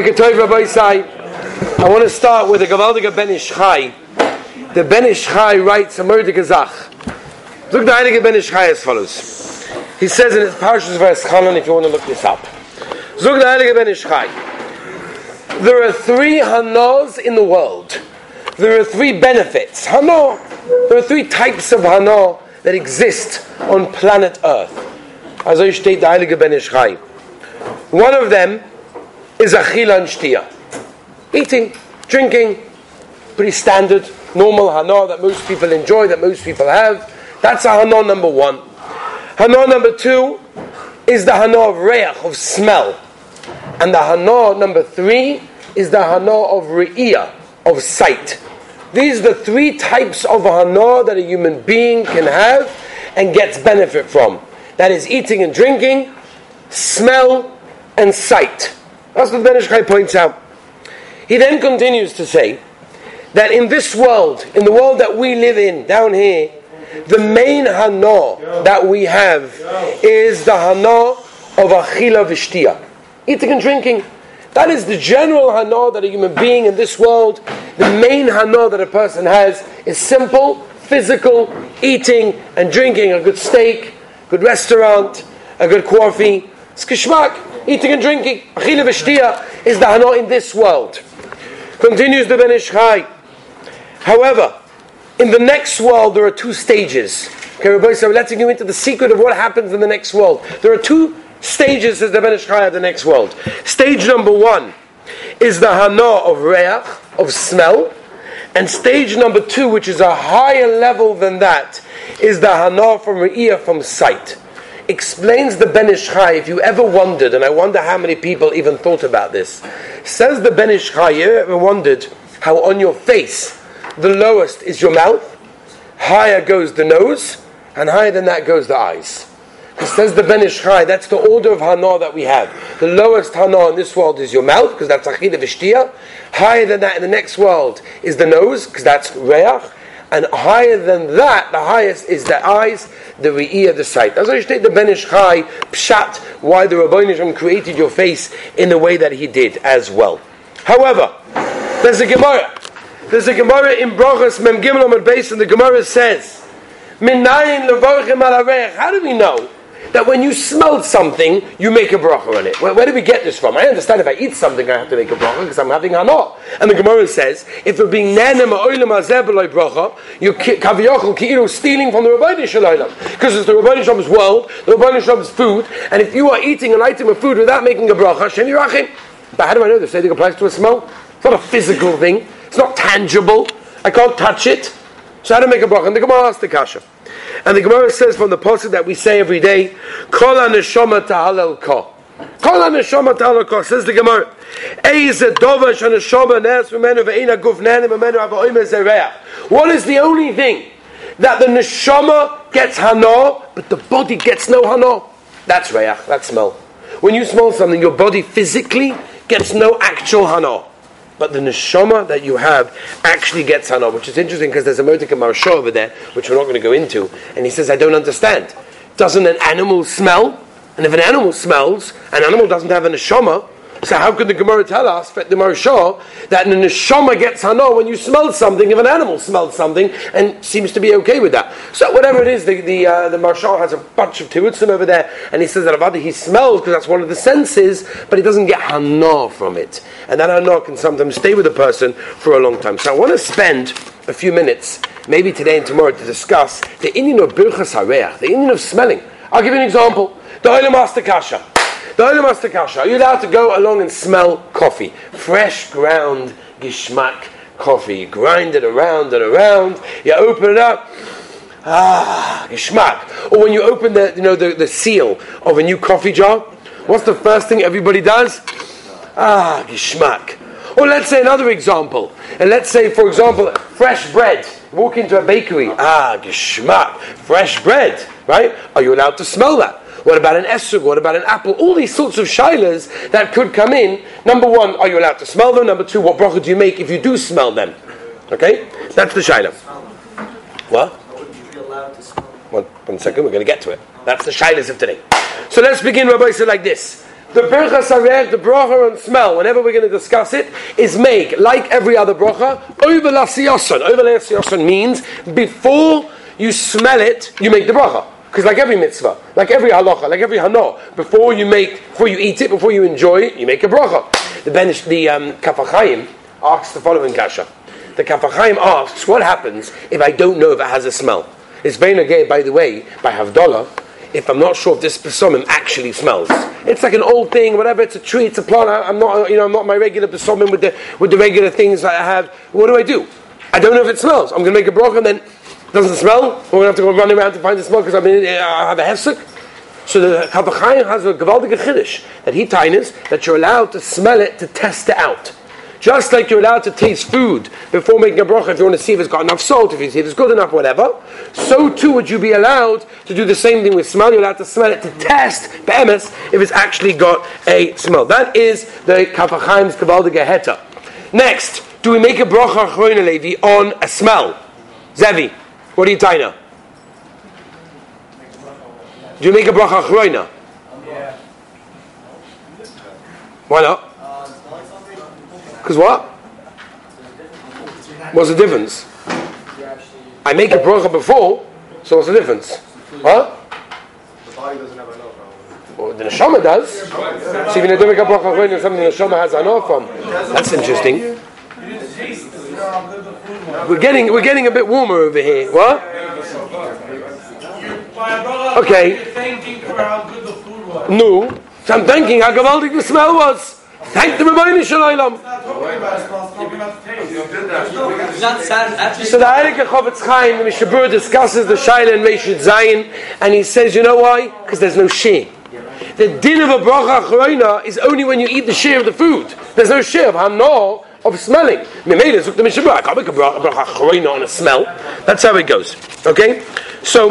I want to start with the Gavaldiga Ben Ish Chai. The Ben Ish Chai writes a murder gazach. Look the Heilige Ben Ish Chai as follows. He says in his Parashas verse Chanan, if you want to look this up. Zug the Heilige Ben. There are three hanos in the world. There are three benefits. Hano. There are three types of hano that exist on planet Earth. As I state the Heilige Ben Ish Chai. One of them is achila and shtia. Eating, drinking, pretty standard, normal hana that most people enjoy, that most people have. That's a hana number one. Hana number two is the hana of reach, of smell. And the hana number three is the hana of re'iyah, of sight. These are the three types of hana that a human being can have and gets benefit from. That is eating and drinking, smell, and sight. That's what Ben Ish Chai points out. He then continues to say that in this world, in the world that we live in, down here, the main hana that we have is the hana of achila v'shtia, eating and drinking. That is the general hana that a human being in this world, the main hana that a person has is simple, physical, eating and drinking a good steak, good restaurant, a good coffee. It's kishmak, eating and drinking. Achila v'shtia is the hana in this world. Continues the Ben Ish Chai. However, in the next world there are two stages. Okay, Rabbi so letting you into the secret of what happens in the next world. There are two stages, says the Ben Ish Chai, of the next world. Stage number one is the hana of reach, of smell. And stage number two, which is a higher level than that, is the hana from re'iyah, from sight explains the Ben Ish Chai, if you ever wondered, and I wonder how many people even thought about this, says the Ben Ish Chai, you ever wondered how on your face the lowest is your mouth, higher goes the nose, and higher than that goes the eyes. It says the Ben Ish Chai, that's the order of Hana that we have. The lowest Hana in this world is your mouth, because that's Achila Vishtia. Higher than that in the next world is the nose, because that's Reach and higher than that, the highest is the eyes, the re'iyah, the sight. As I state the Ben Ish Chai, pshat, why the Rabbi created your face in the way that he did as well. However, there's a Gemara. There's a Gemara in Brochus Mem Gimel and Beis, and the Gemara says, Minayin levorchim al How do we know that when you smell something, you make a bracha on it. Where, where, do we get this from? I understand if I eat something, I have to make a bracha because I'm having hana. And the Gemara says, if you're being nenem oilam azebeloi bracha, you kaviyachol stealing from the Rabbi Shalom. Because it's the Rabbi Shalom's world, the Rabbi Shalom's food, and if you are eating an item of food without making a bracha, shem yirachim. But how do I know this? Say applies to a smell? It's not a physical thing. It's not tangible. I can't touch it. So how to make a bracha? And the Gemara asks the kasha. And the Gemara says from the pasuk that we say every day, Kol neshama tahalel ko. Kol neshama tahalel ko. Says the Gemara, Eiz dova shaneshama nes v'menu ve'ina guf nanim v'menu ava'oime zereach. What is the only thing that the neshama gets hana, but the body gets no hana? That's reach, that smell. When you smell something, your body physically gets no actual hana but the neshama that you have actually gets hana, which is interesting because there's a Modik Maharsha over there, which we're not going to go into, and he says, I don't understand. Doesn't an animal smell? And if an animal smells, an animal doesn't have a neshama, so how could the Gemara tell us, the Maharsha, that the neshama gets hana when you smell something if an animal smells something and seems to be okay with that? So whatever it is, the the, uh, the Maharsha has a bunch of tirutzim over there, and he says that about he smells because that's one of the senses, but he doesn't get hana from it, and that hana can sometimes stay with a person for a long time. So I want to spend a few minutes, maybe today and tomorrow, to discuss the Indian of birchas hareach, the Indian of smelling. I'll give you an example. The Olam Master Kasha. Kasha, are you allowed to go along and smell coffee? Fresh ground gishmak coffee. You grind it around and around, you open it up. Ah, gishmak. Or when you open the, you know, the, the seal of a new coffee jar, what's the first thing everybody does? Ah, gishmak. Or let's say another example. And let's say, for example, fresh bread. walk into a bakery. Ah, gishmak. Fresh bread, right? Are you allowed to smell that? What about an esrog? What about an apple? All these sorts of shilas that could come in. Number one, are you allowed to smell them? Number two, what bracha do you make if you do smell them? Okay? That's the shilah. What? One, one second, we're going to get to it. That's the shilas of today. So let's begin, Rabbi said like this. The Birchas Hareach, the bracha on smell, whenever we're going to discuss it, is make, like every other bracha, over lasiyoson. Over lasiyoson means before you smell it, you make the bracha. Because like every mitzvah, like every halacha, like every hano, before you make, before you eat it, before you enjoy it, you make a bracha. The Benish, the um, Kaf HaChaim asks the following kasha. The Kaf HaChaim asks, what happens if I don't know if it has a smell? It's very negay, by the way, by Havdalah, if I'm not sure if this besomim actually smells. It's like an old thing, whatever. It's a tree, it's a plant. I, am not, you know, I'm not my regular besomim with the with the regular things that I have. What do I do? I don't know if it smells. I'm going to make a bracha, and then doesn't smell. We're going to have to go run around to find the smell because I mean uh, I have a hefsek. So the Kaf HaChaim has a gewaldige chiddush that he tines that you're allowed to smell it to test it out. Just like you're allowed to taste food before making a bracha if you want to see if it's got enough salt, if you see if it's good enough, whatever, so too would you be allowed to do the same thing with smell. You're allowed to smell it to test be'emes if it's actually got a smell. That is the Kaf HaChaim's Kavaldige Heta. Next, do we make a bracha on a smell? Zevi, what do you tying Do you make a bracha chroina? Why not? Uh, because what? What's the difference? I make a bracha before, so what's the difference? Huh? The body doesn't have enough. Well, the neshama does. So even if you don't make a bracha when something the neshama has enough from, that's interesting. We're getting we're getting a bit warmer over here. What? Okay. No. So I'm thinking how gewaltig the smell was. Thank the Rabbeinu Shalom. So the Heilige Chofetz Chaim, the Mishabur discusses the Shaila and Reshit Zayin, and he says, you know why? Because there's no share. The din of a bracha choroina is only when you eat the share of the food. There's no share of hano of smelling. Mimele zuk the I can't make a bracha choroina on a smell. That's how it goes. Okay? So,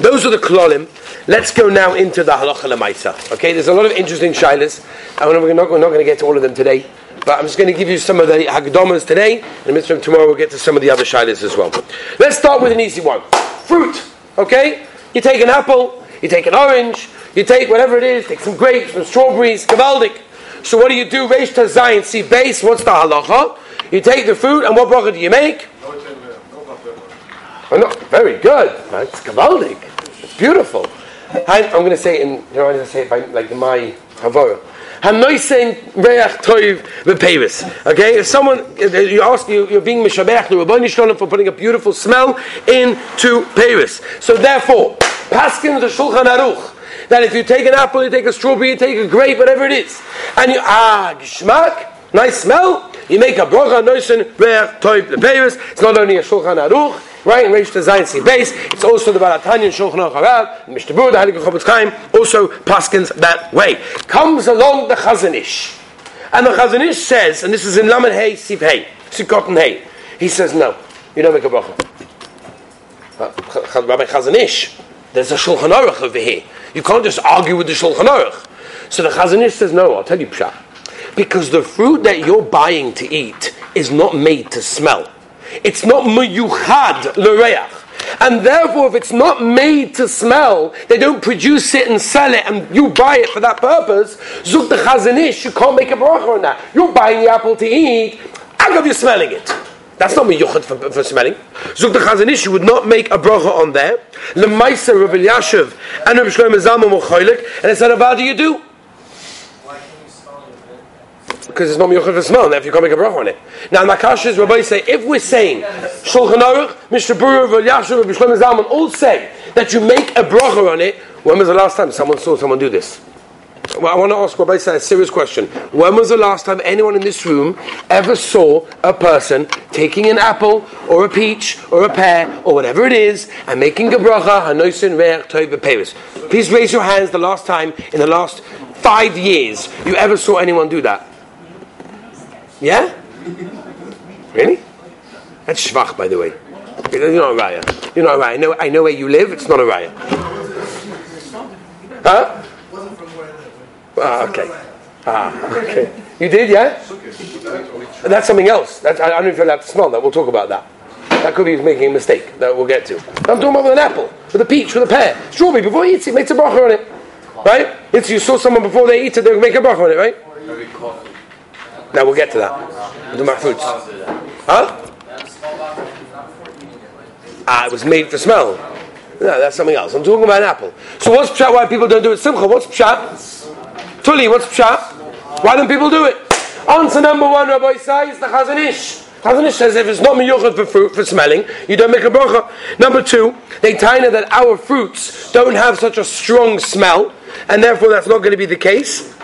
those are the klolim. Let's go now into the halacha lemaisa. Okay, there's a lot of interesting shilas. We're not, we're not going to get to all of them today, but I'm just going to give you some of the hagdomas today, and in the tomorrow we'll get to some of the other shilas as well. Let's start with an easy one: fruit. Okay, you take an apple, you take an orange, you take whatever it is, take some grapes, some strawberries, kavaldik. So what do you do? Reish Zion. see base. What's the halacha? You take the food, and what bracha do you make? Oh, no, very good. It's kavaldik. It's beautiful. I'm going to say in, you know, I'm going to say it by, like my Havara. Hanoisen reach toiv v'pevis. Okay, if someone you ask you, you're being mishabech the Rabbani Shalom for putting a beautiful smell into peiros. So therefore, paskin the Shulchan Aruch that if you take an apple, you take a strawberry, you take a grape, whatever it is, and you ah gishmak, nice smell, you make a bracha noisen reach toiv the peiros. It's not only a Shulchan Aruch. Right in Reish Zayin Si base. It's also the Balatanya and Shulchan Aruch the Mishnah Heilige Chofetz Chaim also paskins that way. Comes along the Chazon Ish, and the Chazon Ish says, and this is in Lamed Hey Siv Hey Sikotten Hey. He says, no, you don't make a bracha. Uh, Rabbi Chazon Ish, there's a Shulchan Aruch over here. You can't just argue with the Shulchan Aruch. So the Chazon Ish says, no, I'll tell you pshat. Because the fruit that you're buying to eat is not made to smell. It's not muyuchad l'reach. And therefore, if it's not made to smell, they don't produce it and sell it, and you buy it for that purpose. Zuk the Chazon Ish, you can't make a bracha on that. You're buying the apple to eat. Agav, you're smelling it. That's not miyuchad for, for smelling. Zuk the Chazon Ish, you would not make a bracha on there. Lemaisa Rav Yashiv and Rav Shlomo Zalman Mocholik, and they said, how do you do? because it's not miyuchad for smell, and therefore you can't make a bracha on it. Now, Nakash's Rabbi say, if we're saying Shulchan Aruch, Mishnah Berurah, Yashu, Shlomo Zalman all say that you make a bracha on it, when was the last time someone saw someone do this? Well, I want to ask Rabbi say a serious question. When was the last time anyone in this room ever saw a person taking an apple or a peach or a pear or whatever it is and making a bracha, hanoisin re'er toiv Please raise your hands the last time in the last five years you ever saw anyone do that. Yeah? Really? That's shvach, by the way. You're not a raya. You're not a raya. I know, I know where you live. It's not a raya. Huh? Ah, okay. Ah, okay. You did, yeah? That's something else. That's, I don't know if you're allowed to smell that. We'll talk about that. That could be making a mistake that we'll get to. I'm talking about with an apple, with a peach, with a pear. Strawberry, before he eats it, makes a bracha on it. Right? It's you saw someone before they eat it, they make a bracha on it, right? Now we'll get to that. Do my fruits. Huh? Ah, it was made for smell. No, that's something else. I'm talking about an apple. So what's pshat? Why people don't do it? Simcha. What's pshat? Tuli. What's pshat? Why don't people do it? Answer number one, Rabbi says the Chazon Ish. Chazon Ish says if it's not miyuchat for fruit for smelling, you don't make a bracha. Number two, they tell that our fruits don't have such a strong smell, and therefore that's not going to be the case.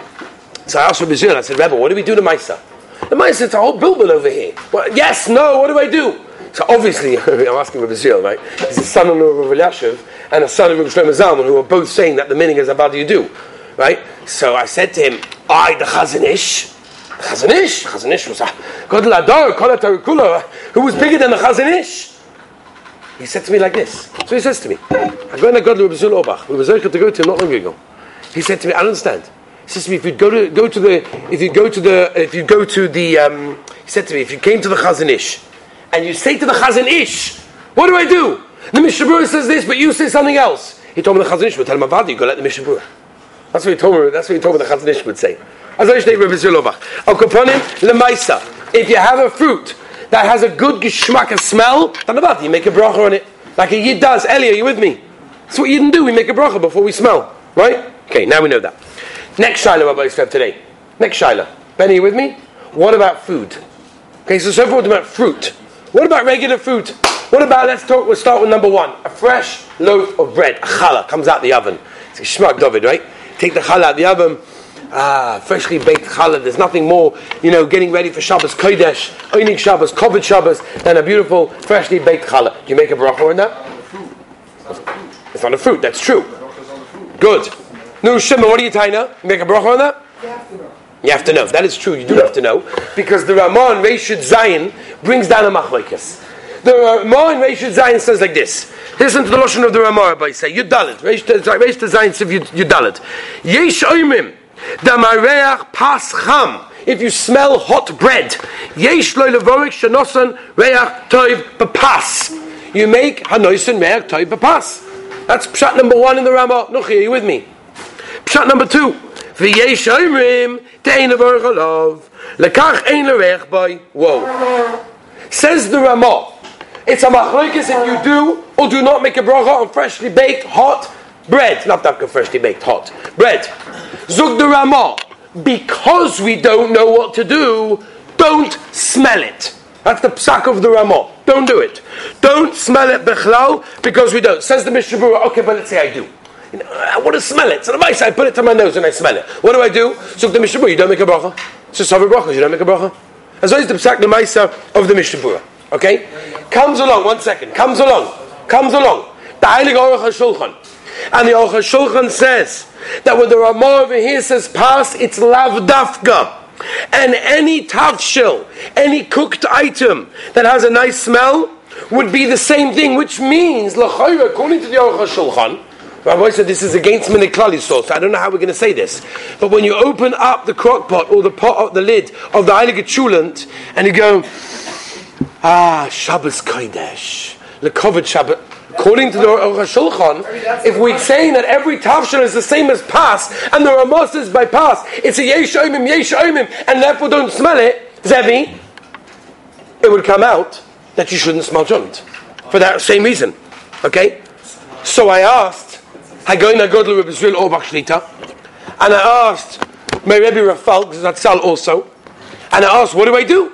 So I asked Rabbi I said, Rebbe, what do we do to Maisa? The Maisa, it's a whole bilbil over here. Well, yes, no, what do I do? So obviously, I'm asking Rabbi Zion, right? He's a son-in-law of Rabbi Yashiv and a son of Rabbi Shlomo Zalman, who are both saying that the meaning is about you do, right? So I said to him, I, the Chazon Ish, Chazon Ish, Chazon Ish was a Godel Adar, Kula who was bigger than the Chazon Ish. He said to me like this. So he says to me, I go in a Godel Rabbi Obach. We were to go to him not long ago. He said to me, I understand. He says to me, if you go to go to the if you go to the if you go to the um, he said to me, if you came to the Chazon Ish and you say to the Chazon Ish, what do I do? The Mishnah says this, but you say something else. He told me the Chazon Ish would tell him about you go let the Mishnah That's what he told me. That's what he told me the Chazon Ish would say. As I say, Rabbi Zilovach. Al kaponim lemaisa. If you have a fruit that has a good geschmack and smell, then about you make a bracha on it, like a yid does. Eli, are you with me? That's what Yidden do. We make a bracha before we smell, right? Okay, now we know that. Next Shiloh Rabbi Yisrael today. Next Shiloh. Benny, you with me? What about food? Okay, so so far about fruit. What about regular fruit? What about, let's talk, we'll start with number one. A fresh loaf of bread. A challah comes out the oven. It's a shmak David, right? Take the challah the oven. Ah, freshly baked challah. There's nothing more, you know, getting ready for Shabbos Kodesh, Einig Shabbos, Kovet Shabbos, than a beautiful, freshly baked challah. Do you make a bracha on that? It's not a fruit, that's true. Good. No, Shimon, what are you tying up? Make a bracha on that? You have to know. That is true. You do have to know because the Ramon Reshut Zion brings down a machlekes. The Ramon Reshut Zion says like this. Listen to the lashon of the Ramon by say Yudalit. Reshut Zion says Yudalit. Yesh oimim damareach pas cham. If you smell hot bread, yesh lo levorik shenosan reach toiv bepas. You make hanoisen reach toiv bepas. That's pshat number one in the Ramah. Nuchi, are you with me? Pshat number two. V'yesh oimrim te'ein avorach alav. Lekach ein lerech boy. Whoa. Says the Ramah. It's a machlokes if you do or do not make a bracha on freshly baked hot bread. Not that freshly baked hot bread. Zug the Ramah. Because we don't know what to do, don't smell it. That's the psak of the Ramah. Don't do it. Don't smell it bechlal because we don't. Says the Mishnah Okay, but let's say I do. You know, I want to smell it. So the mice, I put it to my nose and I smell it. What do I do? So the Mishnah you don't make a bracha. So Savir bracha, you don't make a bracha. As well as the psak the Maisa of the Mishnah Okay? Comes along, one second. Comes along. Comes along. The Heilige Aruch HaShulchan. And the Aruch HaShulchan says that when the Ramah over here says pass, it's lav dafka. And any tafshil, any cooked item that has a nice smell, would be the same thing, which means, according to the Aruch HaShulchan, Rabbi said this is against Miniklali so I don't know how we're going to say this. But when you open up the crock pot or the pot, the lid of the Heilige Chulant, and you go, ah, Shabbos Kodesh, Lekovet Shabbat, According to the Shulchan, if we're saying that every tafshil is the same as pas, and the Ramos is by pas, it's a yesh oimim, yesh oimim, and therefore don't smell it, Zevi, it would come out that you shouldn't smell joint. For that same reason. Okay? So I asked, I go in a Godel Rebbe Zril Auerbach Shlita, and I asked my Rebbe Rafal, that's also, and I asked, what do I do?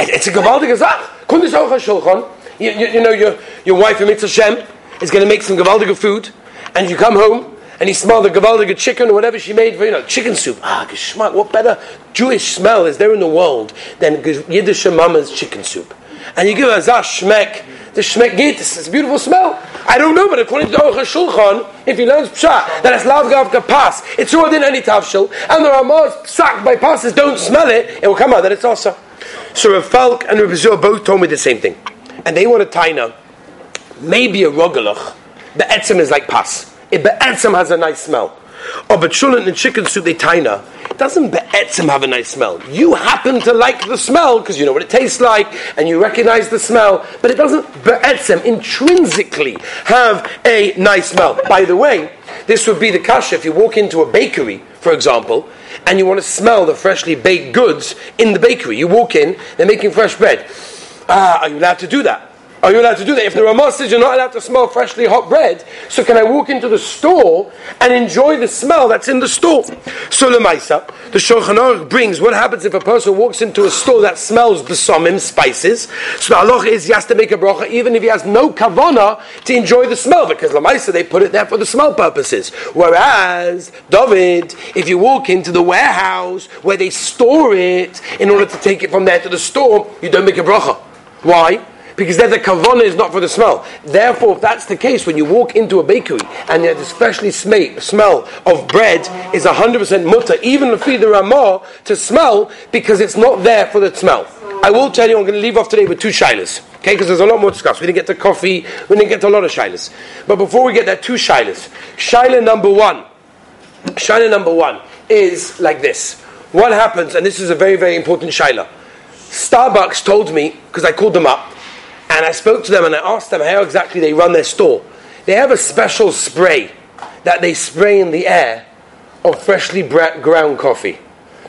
It's a gewaltige Sach. Kundis Aruch Shulchan, you, you, you know, your, your wife, your mitzvah Shem, is going to make some gavaldiga food, and you come home, and you smell the gavaldiga chicken or whatever she made for, you know, chicken soup. Ah, geschmack, what better Jewish smell is there in the world than Yiddish mama's chicken soup? And you give her a shmek, the shmek git, it's a beautiful smell. I don't know, but according to the Shulchan, if you learn pshat, that it's lav gav pas, it's more than any tavshil, and the Ramah's psak by passes don't smell it, it will come out that it's also. So Rav Falk and Rav Zur both told me the same thing and they want a taina, maybe a rogalach, the etzem is like pas. It the etzem has a nice smell. Or but shulin and chicken soup they taina. Doesn't be'etzim have a nice smell. You happen to like the smell because you know what it tastes like and you recognize the smell, but it doesn't be'etzim intrinsically have a nice smell. By the way, this would be the kasha if you walk into a bakery, for example, and you want to smell the freshly baked goods in the bakery. You walk in, they're making fresh bread. Ah, are you allowed to do that? Are you allowed to do that? If the Ramah says you're not allowed to smell freshly hot bread, so can I walk into the store and enjoy the smell that's in the store? So Lemaisa, the Shulchan Aruch brings what happens if a person walks into a store that smells besamim, spices. So the halach is he has to make a bracha even if he has no kavana to enjoy the smell, because Lemaisa they put it there for the smell purposes. Whereas David, if you walk into the warehouse where they store it in order to take it from there to the store, you don't make a bracha. Why? because there the kavana is not for the smell. Therefore, if that's the case, when you walk into a bakery and the especially sm- smell of bread is 100% mutter, even the feed the ramah to smell because it's not there for the smell. I will tell you, I'm going to leave off today with two shilas, okay? Because there's a lot more to discuss. We didn't get to coffee, we didn't get to a lot of shilas. But before we get there, two shilas. Shilah number one, shilah number one is like this. What happens, and this is a very, very important shilah. Starbucks told me, because I called them up, and I spoke to them and I asked them how exactly they run their store. They have a special spray that they spray in the air of freshly ground coffee.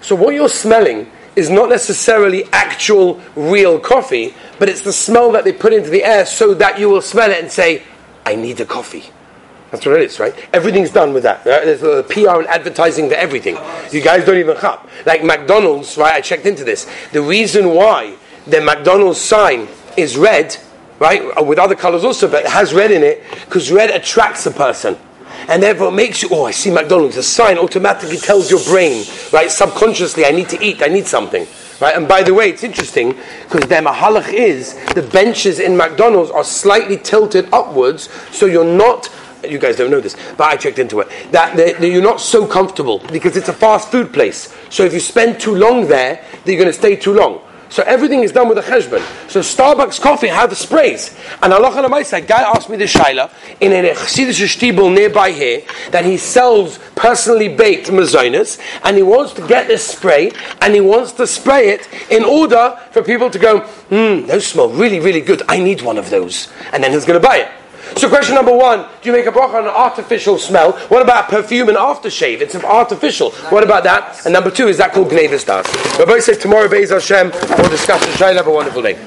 So what you're smelling is not necessarily actual real coffee, but it's the smell that they put into the air so that you will smell it and say, I need a coffee. That's what it is, right? Everything's done with that. Right? There's a PR and advertising for everything. You guys don't even chop. Like McDonald's, right? I checked into this. The reason why the McDonald's sign is red, right, uh, with other colors also, but it has red in it because red attracts a person. And therefore makes you, oh, I see McDonald's. The sign automatically tells your brain, right, subconsciously, I need to eat, I need something. Right? And by the way, it's interesting because their mahalach is the benches in McDonald's are slightly tilted upwards, so you're not you guys don't know this, but I checked into it. That, you're not so comfortable because it's a fast food place. So if you spend too long there, you're going to stay too long. So everything is done with a cheshbon. So Starbucks coffee have sprays. And Allah a guy asked me the shaila in a Chassidish shtibel nearby here that he sells personally baked mazonas and he wants to get this spray and he wants to spray it in order for people to go, hmm, those smell really, really good. I need one of those. And then he's going to buy it. So question number one, do you make a bracha on an artificial smell? What about perfume and aftershave? It's artificial. What about that? And number two, is that called Gnevis Das? Rabbi says tomorrow, Be'ez Hashem, we'll discuss the. Have a wonderful day.